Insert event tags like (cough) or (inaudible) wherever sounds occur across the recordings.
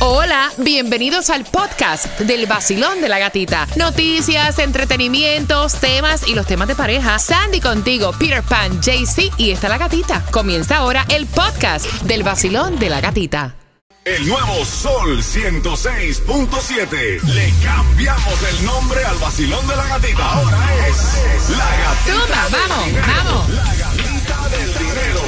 Hola, bienvenidos al podcast del vacilón de la gatita. Noticias, entretenimientos, temas y los temas de pareja. Sandy contigo, Peter Pan, JC y está la gatita. Comienza ahora el podcast del vacilón de la gatita. El nuevo Sol 106.7. Le cambiamos el nombre al vacilón de la gatita. Ahora es la gatita. Zumba, vamos, vamos. La gatita del dinero.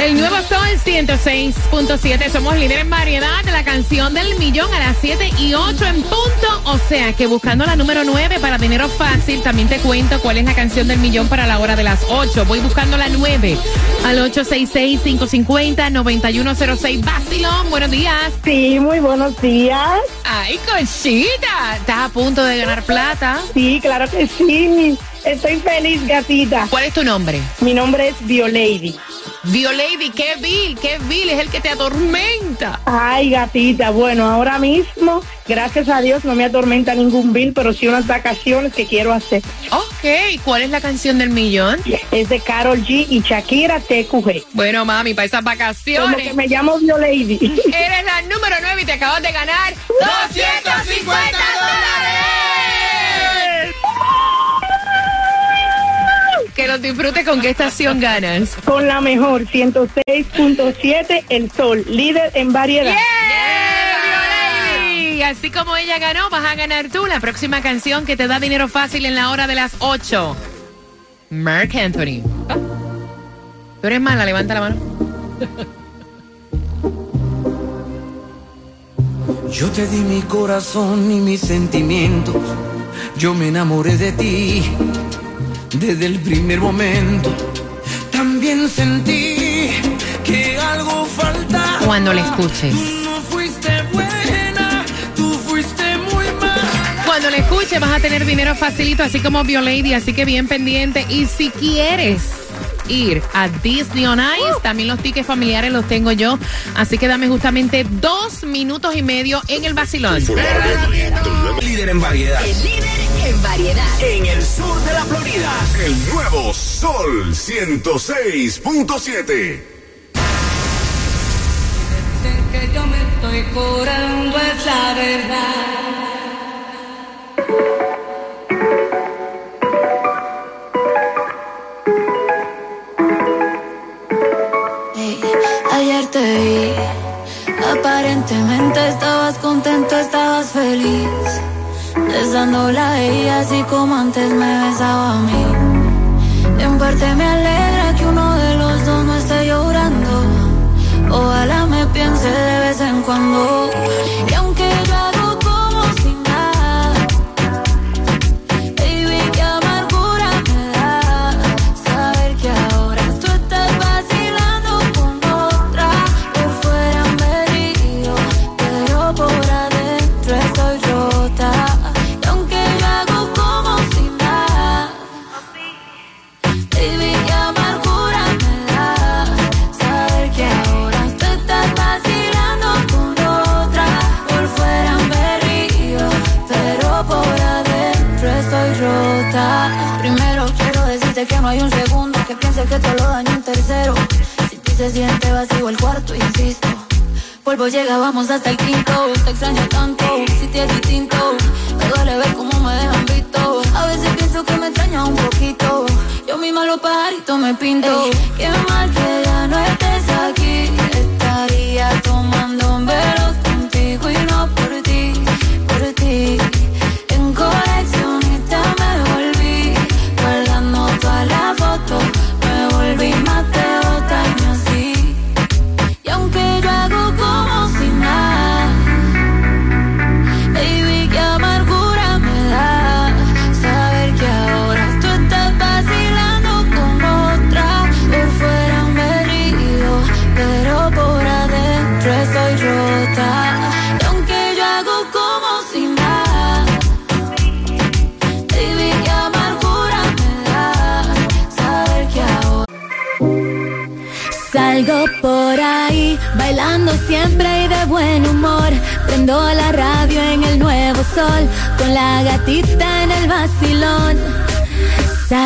El nuevo Sol 106.7. Somos líderes en variedad de la canción del millón a las 7 y 8 en punto. O sea que buscando la número 9 para dinero fácil, también te cuento cuál es la canción del millón para la hora de las 8. Voy buscando la 9 al 866-550-9106. Vacilón, buenos días. Sí, muy buenos días. Ay, cosita. Estás a punto de ganar plata. Sí, claro que sí. Estoy feliz, gatita. ¿Cuál es tu nombre? Mi nombre es Biolady. Violady, qué vil, qué vil, es el que te atormenta. Ay, gatita. Bueno, ahora mismo, gracias a Dios, no me atormenta ningún bill, pero sí unas vacaciones que quiero hacer. Ok, ¿cuál es la canción del millón? Es de Carol G y Shakira TQG. Bueno, mami, para esas Como vacaciones. que me llamo Biolady. Eres la número 9 y te acabas de ganar (laughs) 250 dólares. Que los disfrutes con qué estación ganas. Con la mejor 106.7, El Sol, líder en variedad. Y así como ella ganó, vas a ganar tú la próxima canción que te da dinero fácil en la hora de las 8. Mark Anthony. Tú eres mala, levanta la mano. Yo te di mi corazón y mis sentimientos. Yo me enamoré de ti desde el primer momento. También sentí que algo faltaba. Cuando le escuches. Tú no fuiste buena, tú fuiste muy mala. Cuando le escuches vas a tener dinero facilito, así como Biolady, así que bien pendiente. Y si quieres ir a Disney on Ice, también los tickets familiares los tengo yo. Así que dame justamente dos minutos y medio en el vacilón. Líder en variedad. El líder en variedad. En el sur de la Florida. El nuevo Sol 106.7. Dicen que yo me estoy curando, es la verdad. Te vi, aparentemente estabas contento, estabas feliz, besándola a ella así como antes me besaba a mí. En parte me alegra que uno de los dos no esté llorando, ojalá me piense de vez en cuando. Vamos hasta el quinto. Extraño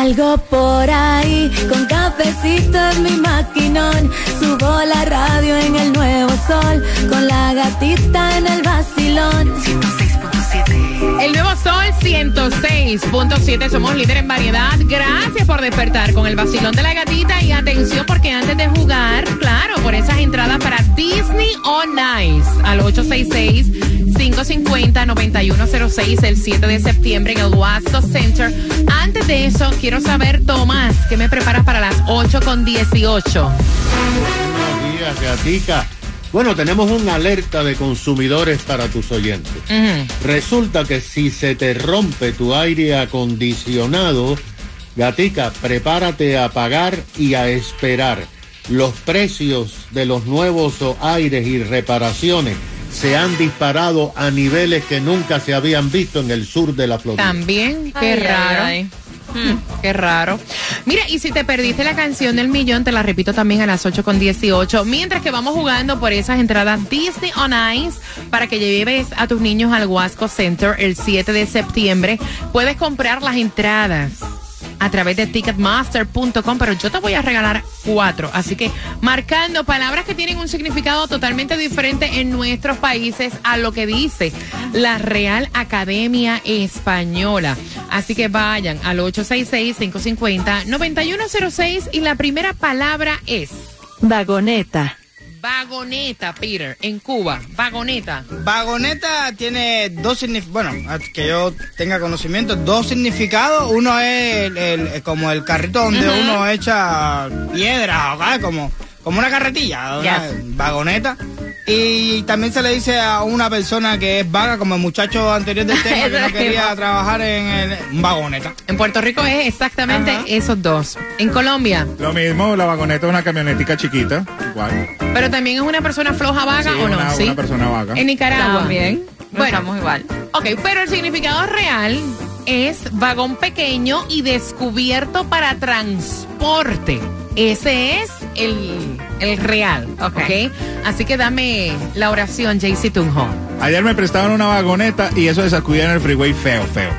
Salgo por ahí con cafecito en mi maquinón. Subo la radio en el nuevo sol con la gatita en el vacilón. El nuevo Sol 106.7, somos líder en variedad. Gracias por despertar con el vacilón de la gatita y atención porque antes de jugar, claro, por esas entradas para Disney on Ice al 866-550-9106 el 7 de septiembre en el Wasco Center. Antes de eso, quiero saber, Tomás, ¿qué me preparas para las 8 con 18? Buenos días, gatica. Bueno, tenemos una alerta de consumidores para tus oyentes. Resulta que si se te rompe tu aire acondicionado, gatica, prepárate a pagar y a esperar. Los precios de los nuevos aires y reparaciones se han disparado a niveles que nunca se habían visto en el sur de la Florida. También, qué Ay, ay, raro. ay. Hmm, qué raro. Mira, y si te perdiste la canción del millón, te la repito también a las 8 con 18. Mientras que vamos jugando por esas entradas Disney on Ice para que lleves a tus niños al Wasco Center el 7 de septiembre. Puedes comprar las entradas a través de ticketmaster.com, pero yo te voy a regalar cuatro. Así que marcando palabras que tienen un significado totalmente diferente en nuestros países a lo que dice la Real Academia Española. Así que vayan al 866-550-9106 y la primera palabra es Vagoneta. Vagoneta, Peter, en Cuba. Vagoneta. Vagoneta tiene dos significados, bueno, que yo tenga conocimiento, dos significados. Uno es el- el- como el carrito donde uno echa piedra, como, como una carretilla, una vagoneta. Y también se le dice a una persona que es vaga, como el muchacho anterior del tema, (laughs) que Eso no quería trabajar en el, un vagoneta. En Puerto Rico es exactamente Ajá. esos dos. En Colombia, Lo mismo, la vagoneta es una camionetica chiquita, igual. pero también es una persona floja vaga Sí, o no, una, ¿sí? una persona vaga. En Nicaragua. Estamos bien. Bueno. Estamos igual. Ok, pero el significado real es vagón pequeño y descubierto para transporte. Ese es el, el real, Ok. ok. Así que dame la oración, JC Tunjo. Ayer me prestaban una vagoneta y eso se sacudía en el freeway feo, feo.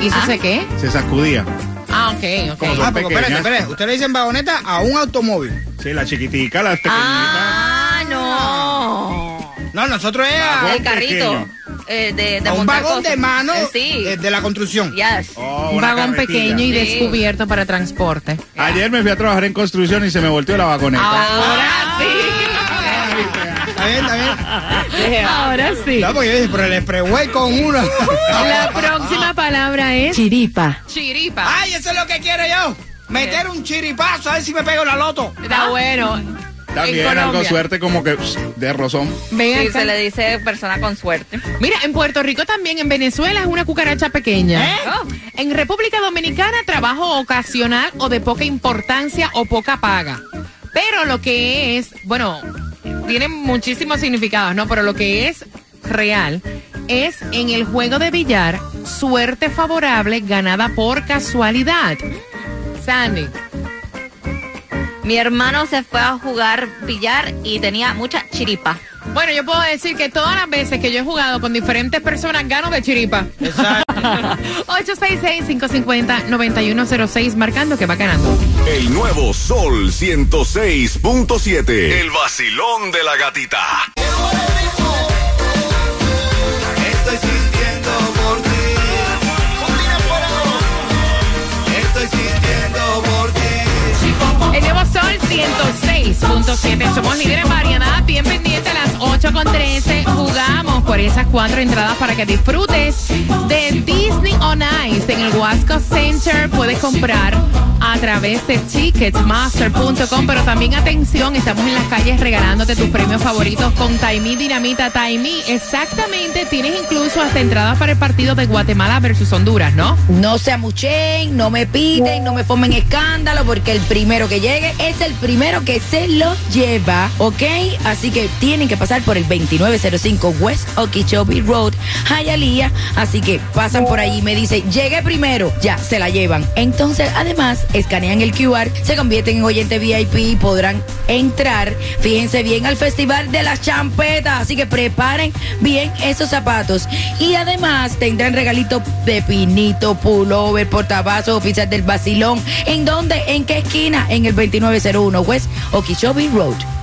¿Y eso Ah. sé qué? Se sacudía. Ah, ok, ok. Ah, porque espérate, espérate, usted le dicen vagoneta a un automóvil. Sí, la chiquitica, las pequeñitas. Ah, no. No, nosotros es El carrito pequeño. Eh, de, de a un montar vagón cosas. de mano Eh, sí. de la construcción. Yes. Oh, Un vagón carretilla. pequeño y Sí. descubierto para transporte. Ayer me fui a trabajar en construcción y se me volteó la vagoneta. Ahora Está bien, está bien. sí. Ahora sí. No, porque pero el expressway con uno. (laughs) La próxima palabra es Chiripa. chiripa. Ay, eso es lo que quiero yo. Meter un chiripazo a ver si me pego la loto. Está bueno. También en algo suerte como que de rozón. Ven Sí, acá. se le dice persona con suerte. Mira, en Puerto Rico también, en Venezuela es una cucaracha pequeña. ¿Eh? Oh. En República Dominicana, trabajo ocasional o de poca importancia o poca paga. Pero lo que es, bueno, tiene muchísimos significados, ¿no? Pero lo que es real es en el juego de billar, suerte favorable ganada por casualidad. Sandy. Mi hermano se fue a jugar billar y tenía mucha chiripa. Bueno, yo puedo decir que todas las veces que yo he jugado con diferentes personas gano de chiripa. Exacto. (laughs) 866-550-9106, marcando que va ganando. El nuevo Sol 106.7. El vacilón de la gatita. 106.7. Somos líderes en variedad. Bien pendiente a las 8 esas cuatro entradas para que disfrutes de Disney on Ice en el Wasco Center. Puedes comprar a través de ticketsmaster.com. Pero también atención, estamos en las calles regalándote tus premios favoritos con Taimí Dinamita Taimí. Exactamente, tienes incluso hasta entradas para el partido de Guatemala versus Honduras, ¿no? No se amuchen, no me piten, no me formen escándalo, porque el primero que llegue es el primero que se lo lleva, ¿ok? Así que tienen que pasar por el 2905 West Oak Okeechobee Road, Hialeah. Así que pasan por allí y me dice, llegué primero, ya, se la llevan. Entonces, además, escanean el QR, se convierten en oyente VIP y podrán entrar, fíjense bien, al Festival de las Champetas. Así que preparen bien esos zapatos. Y además tendrán regalito de pinito, pullover, portavasos, oficial del Basilón. ¿En dónde? ¿En qué esquina? En el 2901 West Okeechobee Road.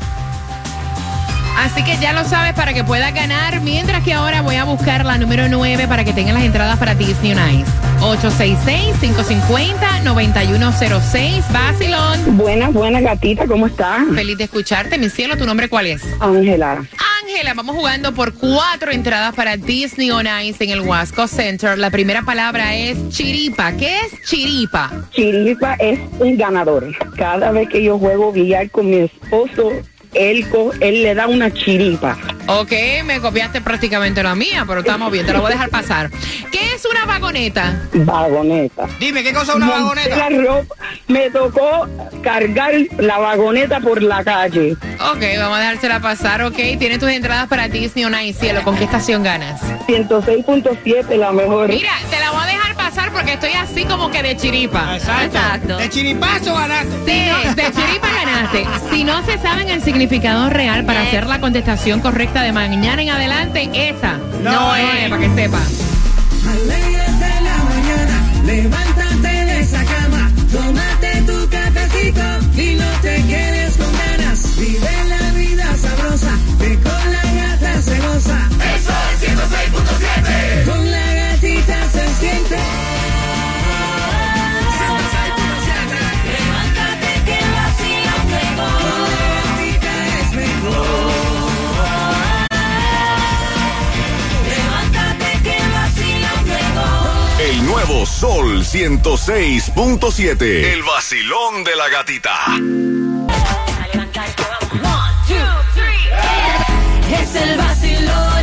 Así que ya lo sabes para que puedas ganar. Mientras que ahora voy a buscar la número 9 para que tengan las entradas para Disney on Ice. 866-550-9106. Basilón. Buenas, buenas gatita, ¿cómo estás? Feliz de escucharte. Mi cielo, ¿tu nombre cuál es? Ángela. Ángela, vamos jugando por cuatro entradas para Disney on Ice en el Wasco Center. La primera palabra es chiripa. ¿Qué es chiripa? Chiripa es un ganador. Cada vez que yo juego billar con mi esposo, él, co- él le da una chiripa. Ok, me copiaste prácticamente la mía, pero estamos bien, te lo voy a dejar pasar. ¿Qué es una vagoneta? Vagoneta. Dime, ¿qué cosa es una Monté vagoneta? la ropa, me tocó cargar la vagoneta por la calle. Ok, vamos a dejársela pasar, ok. Tienes tus entradas para Disney on Ice, cielo. ¿Con qué estación ganas? 106.7 la mejor. Mira, te la voy a dejar pasar porque estoy así como que de chiripa. Exacto. De chiripazo ganaste. Sí, de chiripa ganaste. Si no se saben el significado real para hacer la contestación correcta de mañana en adelante, esa no, No es, es. para que sepa. Alégrate la mañana, levántate de esa cama, tómate tu cafecito y no te quedes con ganas. Vive la vida sabrosa, que con la gata se goza. Sol 106.7. El vacilón de la gatita. Es el vacilón,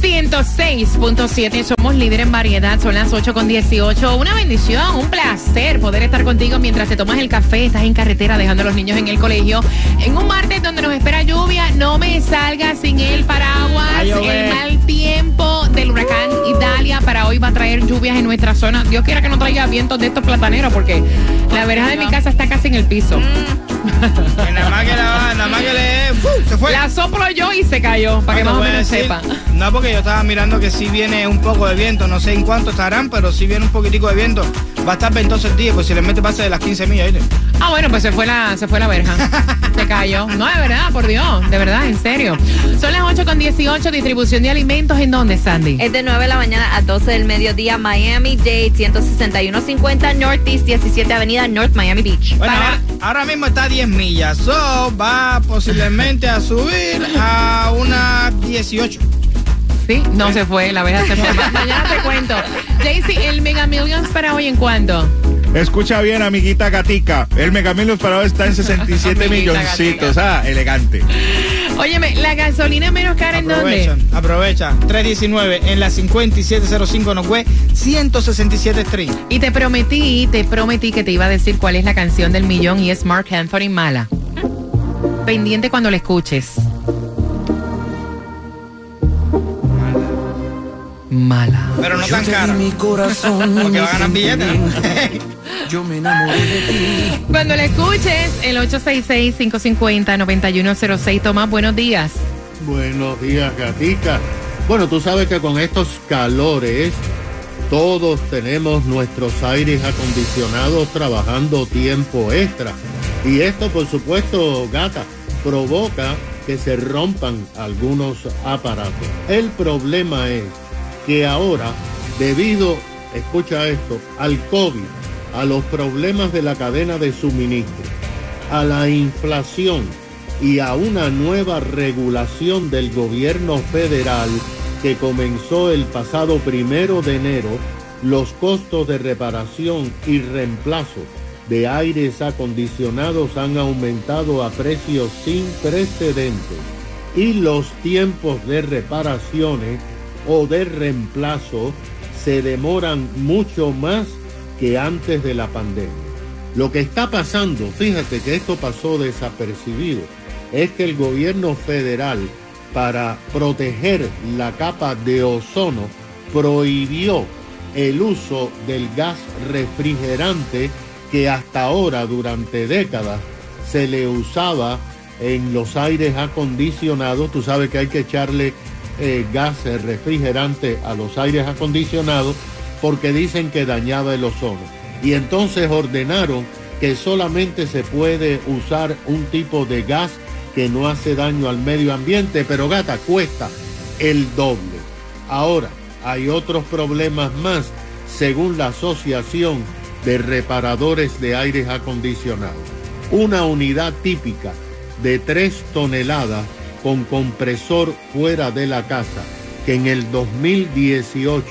106.7, somos líder en variedad, son las 8 con 18. Una bendición, un placer poder estar contigo mientras te tomas el café, estás en carretera dejando a los niños en el colegio. En un martes donde nos espera lluvia, no me salgas sin el paraguas. El mal tiempo del huracán Italia para hoy va a traer lluvias en nuestra zona. Dios quiera que no traiga vientos de estos plataneros porque la verja de mi casa está casi en el piso. Que nada más que la, nada más que le, se fue. La soplo yo y se cayó, para que No más o menos decir- sepa. No, porque yo estaba mirando que sí viene un poco de viento, no sé en cuánto estarán, pero sí viene un poquitico de viento. Va a estar ventoso el día, pues si le mete pase de las 15 millas, ¿oíste? Ah, bueno, pues se fue la, se fue la verja. (laughs) se cayó. No, de verdad, por Dios, de verdad, en serio. Son las 8 con 18, distribución de alimentos, ¿en dónde, Sandy? Es de 9 de la mañana a 12 del mediodía, Miami Dade, 16150 Northeast 17 Avenida North Miami Beach. Bueno, Para- ahora, ahora mismo está 10 millas, so va posiblemente a subir a unas 18. Sí, no se fue, la verja se fue. Ma- Mañana te cuento. Jaycee, el Mega Millions para hoy, ¿en cuánto? Escucha bien, amiguita gatica. El Megamillos para hoy está en 67 Amiguita milloncitos. Ah, elegante. Óyeme, ¿la gasolina menos cara en dónde? Aprovecha, aprovecha. 319 en la 5705 Northwest 167 Street. Y te prometí, te prometí que te iba a decir cuál es la canción del millón y es Mark Anthony Mala. Pendiente cuando la escuches. Mala. Pero no tan cara. mi corazón (laughs) Porque va a ganar billetes. Yo me enamoré de ti. Cuando la escuches, el 866-550-9106. Tomás, buenos días. Buenos días, gatica. Bueno, tú sabes que con estos calores todos tenemos nuestros aires acondicionados trabajando tiempo extra. Y esto, por supuesto, gata, provoca que se rompan algunos aparatos. El problema es que ahora, debido, escucha esto, al COVID, a los problemas de la cadena de suministro, a la inflación y a una nueva regulación del gobierno federal que comenzó el pasado primero de enero, los costos de reparación y reemplazo de aires acondicionados han aumentado a precios sin precedentes y los tiempos de reparaciones o de reemplazo se demoran mucho más que antes de la pandemia. Lo que está pasando, fíjate que esto pasó desapercibido, es que el gobierno federal, para proteger la capa de ozono, prohibió el uso del gas refrigerante que hasta ahora, durante décadas, se le usaba en los aires acondicionados. Tú sabes que hay que echarle eh, gas refrigerante a los aires acondicionados porque dicen que dañaba el ozono. Y entonces ordenaron que solamente se puede usar un tipo de gas que no hace daño al medio ambiente, pero gata, cuesta el doble. Ahora, hay otros problemas más, según la Asociación de Reparadores de Aires Acondicionados. Una unidad típica de 3 toneladas con compresor fuera de la casa, que en el 2018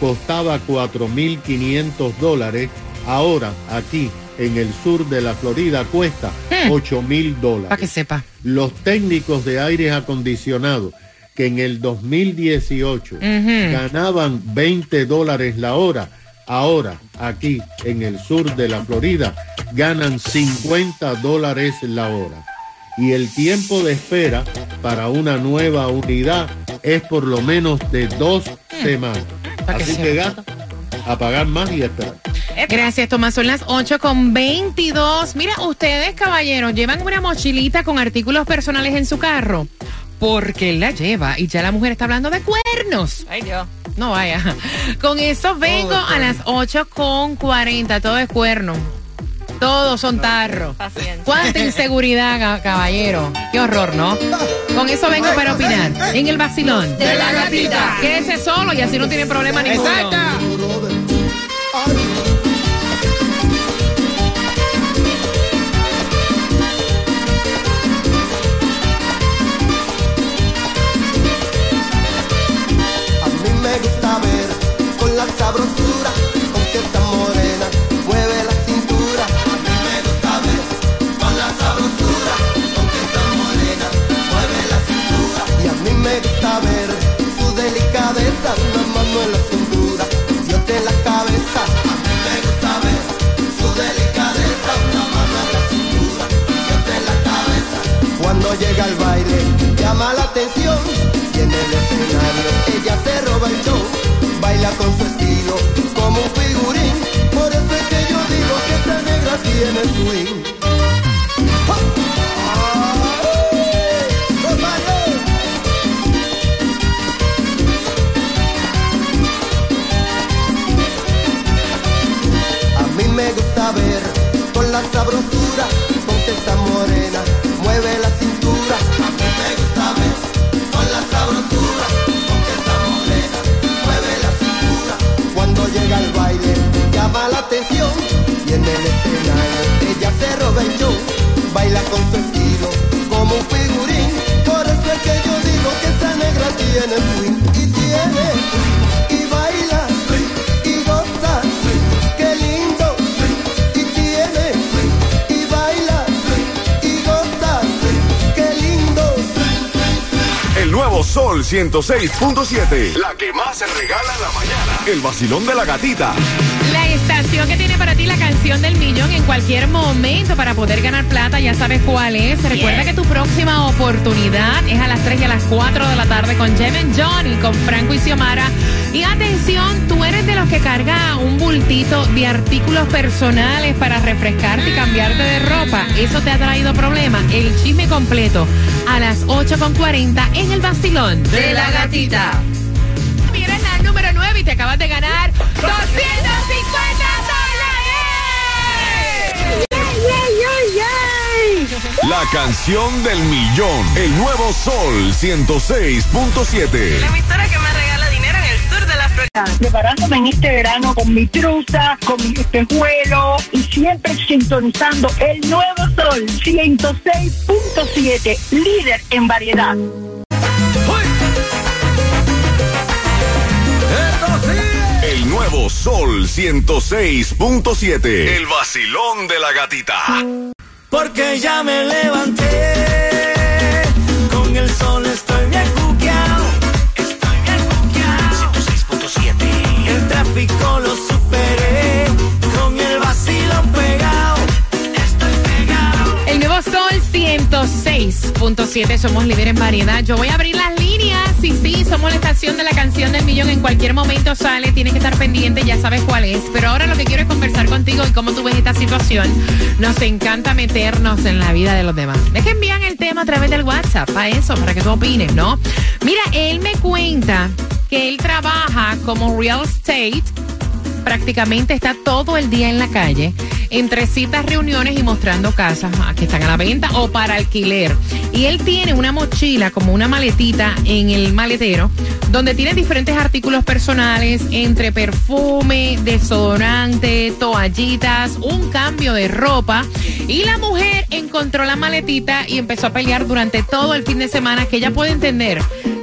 costaba 4.500 dólares, ahora aquí en el sur de la Florida cuesta 8.000 dólares. Para que sepa. Los técnicos de aires acondicionados que en el 2018 ganaban 20 dólares la hora, ahora aquí en el sur de la Florida ganan 50 dólares la hora. Y el tiempo de espera para una nueva unidad es por lo menos de dos semanas. Pa' que Así que gata, a pagar más y esperar. Gracias, Tomás. Son las 8 con 22. Mira, ustedes, caballeros, llevan una mochilita con artículos personales en su carro. Porque él la lleva y ya la mujer está hablando de cuernos. Ay, Dios. No vaya. Con eso vengo a las 8 con 40. Todo es cuerno. Todos son tarros. Cuánta inseguridad, ca- caballero. Qué horror, ¿no? Con eso vengo para opinar. En el vacilón. De la gatita. Quédese solo y así no tiene problema ninguno. A mí me gusta ver con la sabrosura con que esta delicadeza, una mano en la cintura, Dios de la cabeza. A mí me gusta ver su delicadeza, una mano en la cintura, Dios de la cabeza. Cuando llega al baile, llama la atención. Y en el escenario, ella se roba el show. Baila con su estilo, como un figurín. Por eso es que yo digo que esta negra tiene swing. La sabrosura con que esta morena mueve la cintura. A mí me gusta ver con la sabrosura con que esta morena mueve la cintura. Cuando llega al baile llama la atención y en el escenario ella se roba el show. Baila con su estilo como un figurín. Por eso es que yo digo que esta negra tiene swing y tiene Sol 106.7. La que más se regala en la mañana. El vacilón de la gatita. La estación que tiene para ti la canción del millón en cualquier momento para poder ganar plata, ya sabes cuál es. Recuerda que tu próxima oportunidad es a las 3 y a las 4 de la tarde con Jemen Johnny, con Franco y Xiomara. Y atención, tú eres de los que carga un bultito de artículos personales para refrescarte y cambiarte de ropa. ¿Eso te ha traído problemas? El chisme completo a las 8 con 40 en el vacilón De la gatita. Mira la número 9 y te acabas de ganar 250 dólares. La canción del millón. El nuevo Sol 106.7. La emisora que me Preparándome en este verano con mi truza, con mi espejuelo y siempre sintonizando el nuevo sol 106.7, líder en variedad. El nuevo Sol 106.7. El vacilón de la gatita. Porque ya me levanté. 106.7, somos líder en variedad. Yo voy a abrir las líneas. Sí, sí, somos la estación de la canción del millón. En cualquier momento sale, tienes que estar pendiente, ya sabes cuál es. Pero ahora lo que quiero es conversar contigo y cómo tú ves esta situación. Nos encanta meternos en la vida de los demás. Es que envían el tema a través del WhatsApp, para eso, para que tú opines, ¿no? Mira, él me cuenta que él trabaja como real estate prácticamente está todo el día en la calle, entre citas, reuniones y mostrando casas ah, que están a la venta o para alquiler. Y él tiene una mochila, como una maletita en el maletero, donde tiene diferentes artículos personales, entre perfume, desodorante, toallitas, un cambio de ropa. Y la mujer encontró la maletita y empezó a pelear durante todo el fin de semana, que ella puede entender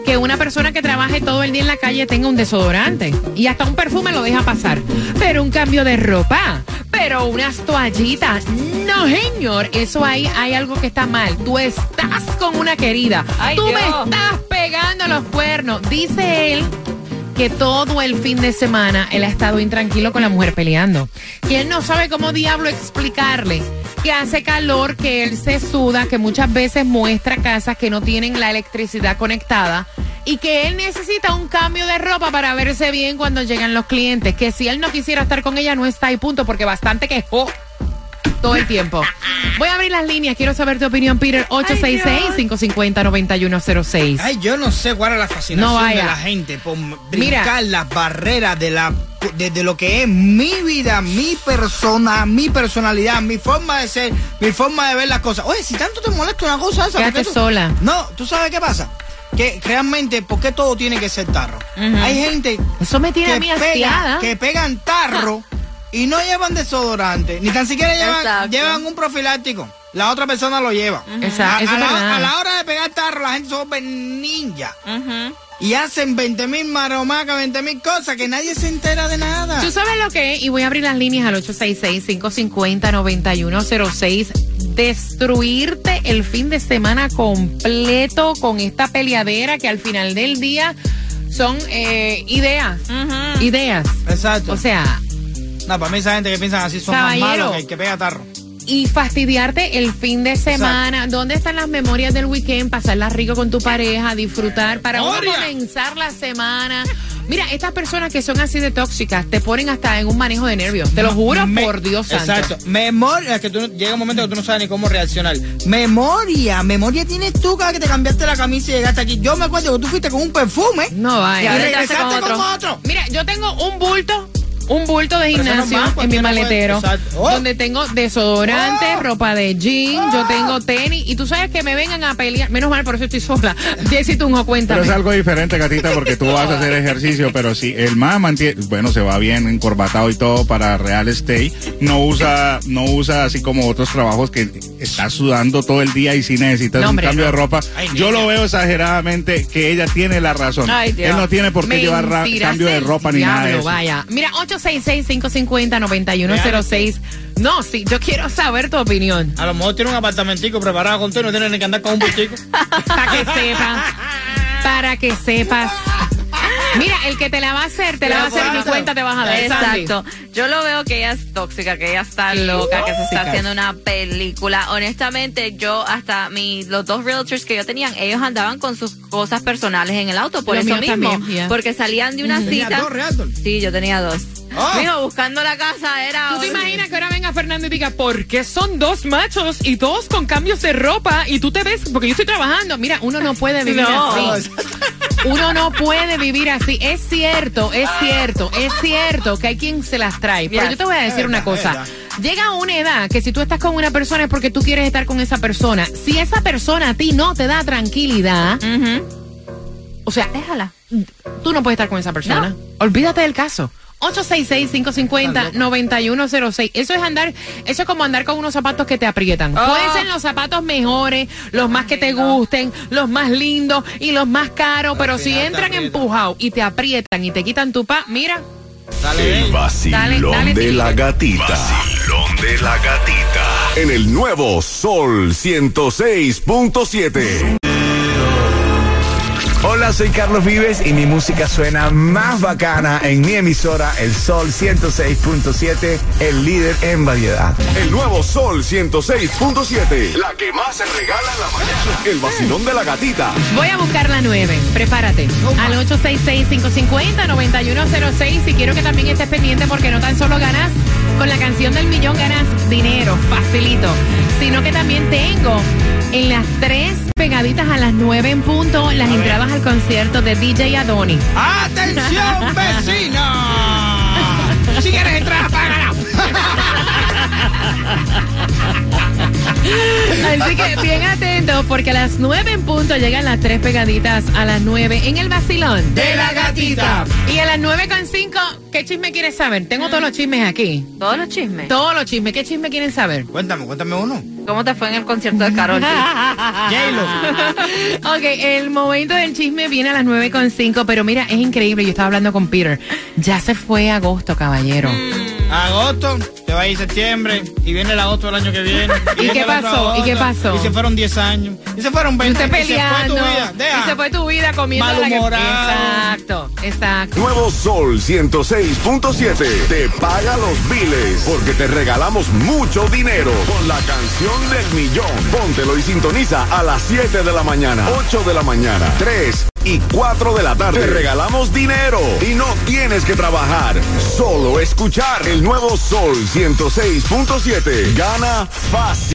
que una persona que trabaje todo el día en la calle tenga un desodorante y hasta un perfume lo deja pasar. Pero un cambio de ropa, pero unas toallitas. No, señor, eso ahí hay algo que está mal. Tú estás con una querida. Ay, Tú me estás pegando los cuernos. Dice él que todo el fin de semana él ha estado intranquilo con la mujer peleando. Y él no sabe cómo diablo explicarle que hace calor, que él se suda, que muchas veces muestra casas que no tienen la electricidad conectada y que él necesita un cambio de ropa para verse bien cuando llegan los clientes. Que si él no quisiera estar con ella no está ahí punto porque bastante quejó todo el tiempo. Voy a abrir las líneas, quiero saber tu opinión, Peter. 866-550-9106. Ay, yo no sé cuál es la fascinación No de la gente por brincar Mira. las barreras de la lo que es mi vida, mi persona, mi personalidad, mi forma de ser, mi forma de ver las cosas. Oye, si tanto te molesta una cosa esa, ¿por Quédate tú- sola. No, ¿tú sabes qué pasa? Que realmente, ¿por qué todo tiene que ser tarro? Hay gente Eso me tiene que, a mí pega- que pegan tarro y no llevan desodorante, ni tan siquiera llevan, Exacto. llevan un profiláctico. La otra persona lo lleva. Esa- a, la, verdad. a la hora de pegar tarro, la gente vuelve ninja. Ujú. Y hacen 20 mil maromacas, 20 mil cosas que nadie se entera de nada. Tú sabes lo que es, y voy a abrir las líneas al 866-550-9106. Destruirte el fin de semana completo con esta peleadera que al final del día son eh, ideas. Ujú. Ideas. Exacto. O sea, no, para mí esa gente que piensan así son Caballero. más malos que el que pega tarro. y fastidiarte el fin de semana. ¿Dónde están las memorias del weekend? Pasarla rico con tu pareja, disfrutar para uno comenzar la semana. Mira, estas personas que son así de tóxicas te ponen hasta en un manejo de nervios. Te lo juro Me- por Dios santo. Exacto. Memoria, que tú llega un momento que tú no sabes ni cómo reaccionar. Memoria, memoria tienes tú cada que te cambiaste la camisa y llegaste aquí. Yo me acuerdo que tú fuiste con un perfume. No Y vaya. estás regresaste con otro. Mira, yo tengo un bulto, un bulto de Pero no gimnasio va, en mi maletero. Oh. donde tengo desodorante, Oh. ropa de jean, yo tengo tenis, y tú sabes que me vengan a pelear, menos mal, por eso estoy sola. (laughs) Jessy Tunjo, Pero cuéntame. es algo diferente, Gatita, porque tú vas a hacer ejercicio, pero si el más mantiene, bueno, se va bien encorbatado y todo para real estate, no usa, no usa así como otros trabajos que está sudando todo el día y si necesitas No, un cambio no. de ropa. Ay, Yo lo veo exageradamente que ella tiene la razón. Ay, Dios. Él no tiene por qué llevar cambio de ropa ni nada de eso. Vaya. Mira, 866-550-9106. No, sí, yo quiero saber tu opinión. A lo mejor tiene un apartamentico preparado con todo y no tiene ni que andar con un bultico. (laughs) Para que sepas. Para que sepas. Mira, el que te la va a hacer, te la va a hacer y ni cuenta te vas a dar. Sandy. Exacto. Yo lo veo que ella es tóxica, que ella está loca, que se está haciendo una película. Honestamente, yo hasta mi, los dos realtors que yo tenían, ellos andaban con sus cosas personales en el auto por Los eso mismo. también, yeah. Porque salían de una ¿Tenía cita. dos? Sí, yo tenía dos. Ah. Mijo, buscando la casa era. ¿Tú te imaginas que ahora venga Fernando y diga, ¿por qué son dos machos y dos con cambios de ropa? Y tú te ves, porque yo estoy trabajando. Mira, uno no puede vivir No. así. Uno no puede vivir así. Es cierto, es cierto, es cierto que hay quien se las trae. Pero yo te voy a decir una cosa. Llega una edad que si tú estás con una persona es porque tú quieres estar con esa persona. Si esa persona a ti no te da tranquilidad, o sea, Déjala. tú no puedes estar con esa persona. Olvídate del caso. 866-550-9106. Eso es andar, eso es como andar con unos zapatos que te aprietan. Oh. Pueden ser los zapatos mejores, los más que te gusten, los más lindos y los más caros, pero si entran empujados y te aprietan y te quitan tu paz, mira, Dale, El vacilón Dale, dale, de la gatita. Vacilón de la gatita. En el nuevo Sol 106.7. Hola, soy Carlos Vives y mi música suena más bacana en mi emisora El Sol 106.7, el líder en variedad. El nuevo Sol 106.7. La que más se regala en la mañana. El vacilón de la gatita. Voy a buscar la 9. Prepárate. Al 866-550-9106. Y quiero que también estés pendiente porque no tan solo ganas con la canción del millón, ganas dinero, facilito. Sino que también tengo en las tres pegaditas a las 9 en punto las entradas al concierto de DJ Adoni. ¡Atención, (laughs) vecina! Si quieres entrar, págala. Así que bien atentos porque a las 9 en punto llegan las tres pegaditas a las 9 en el vacilón De la gatita. Y a las 9 con 5, ¿qué chisme quieres saber? Tengo todos los chismes aquí. Todos los chismes. Todos los chismes. ¿Qué chisme quieren saber? Cuéntame, cuéntame uno. ¿Cómo te fue en el concierto de Carol? (laughs) J-Lo. (laughs) ok, el momento del chisme viene a las 9 con 5, pero mira, es increíble. Yo estaba hablando con Peter. Ya se fue agosto, caballero. Agosto, te va a ir septiembre y viene el agosto del año que viene. (laughs) ¿Y qué pasó? ¿Y qué pasó? Y se fueron 10 años. Y se fueron Y 20 usted y se fue tu vida. Deja. Y se fue tu vida comiendo la que... Exacto, exacto. Nuevo Sol 106.7. Te paga los biles porque te regalamos mucho dinero con la canción del millón. Póntelo y sintoniza a las 7 de la mañana, 8 de la mañana, 3 y 4 de la tarde. Te regalamos dinero y no tienes que trabajar, solo escuchar el nuevo Sol 106.7. Gana fácil.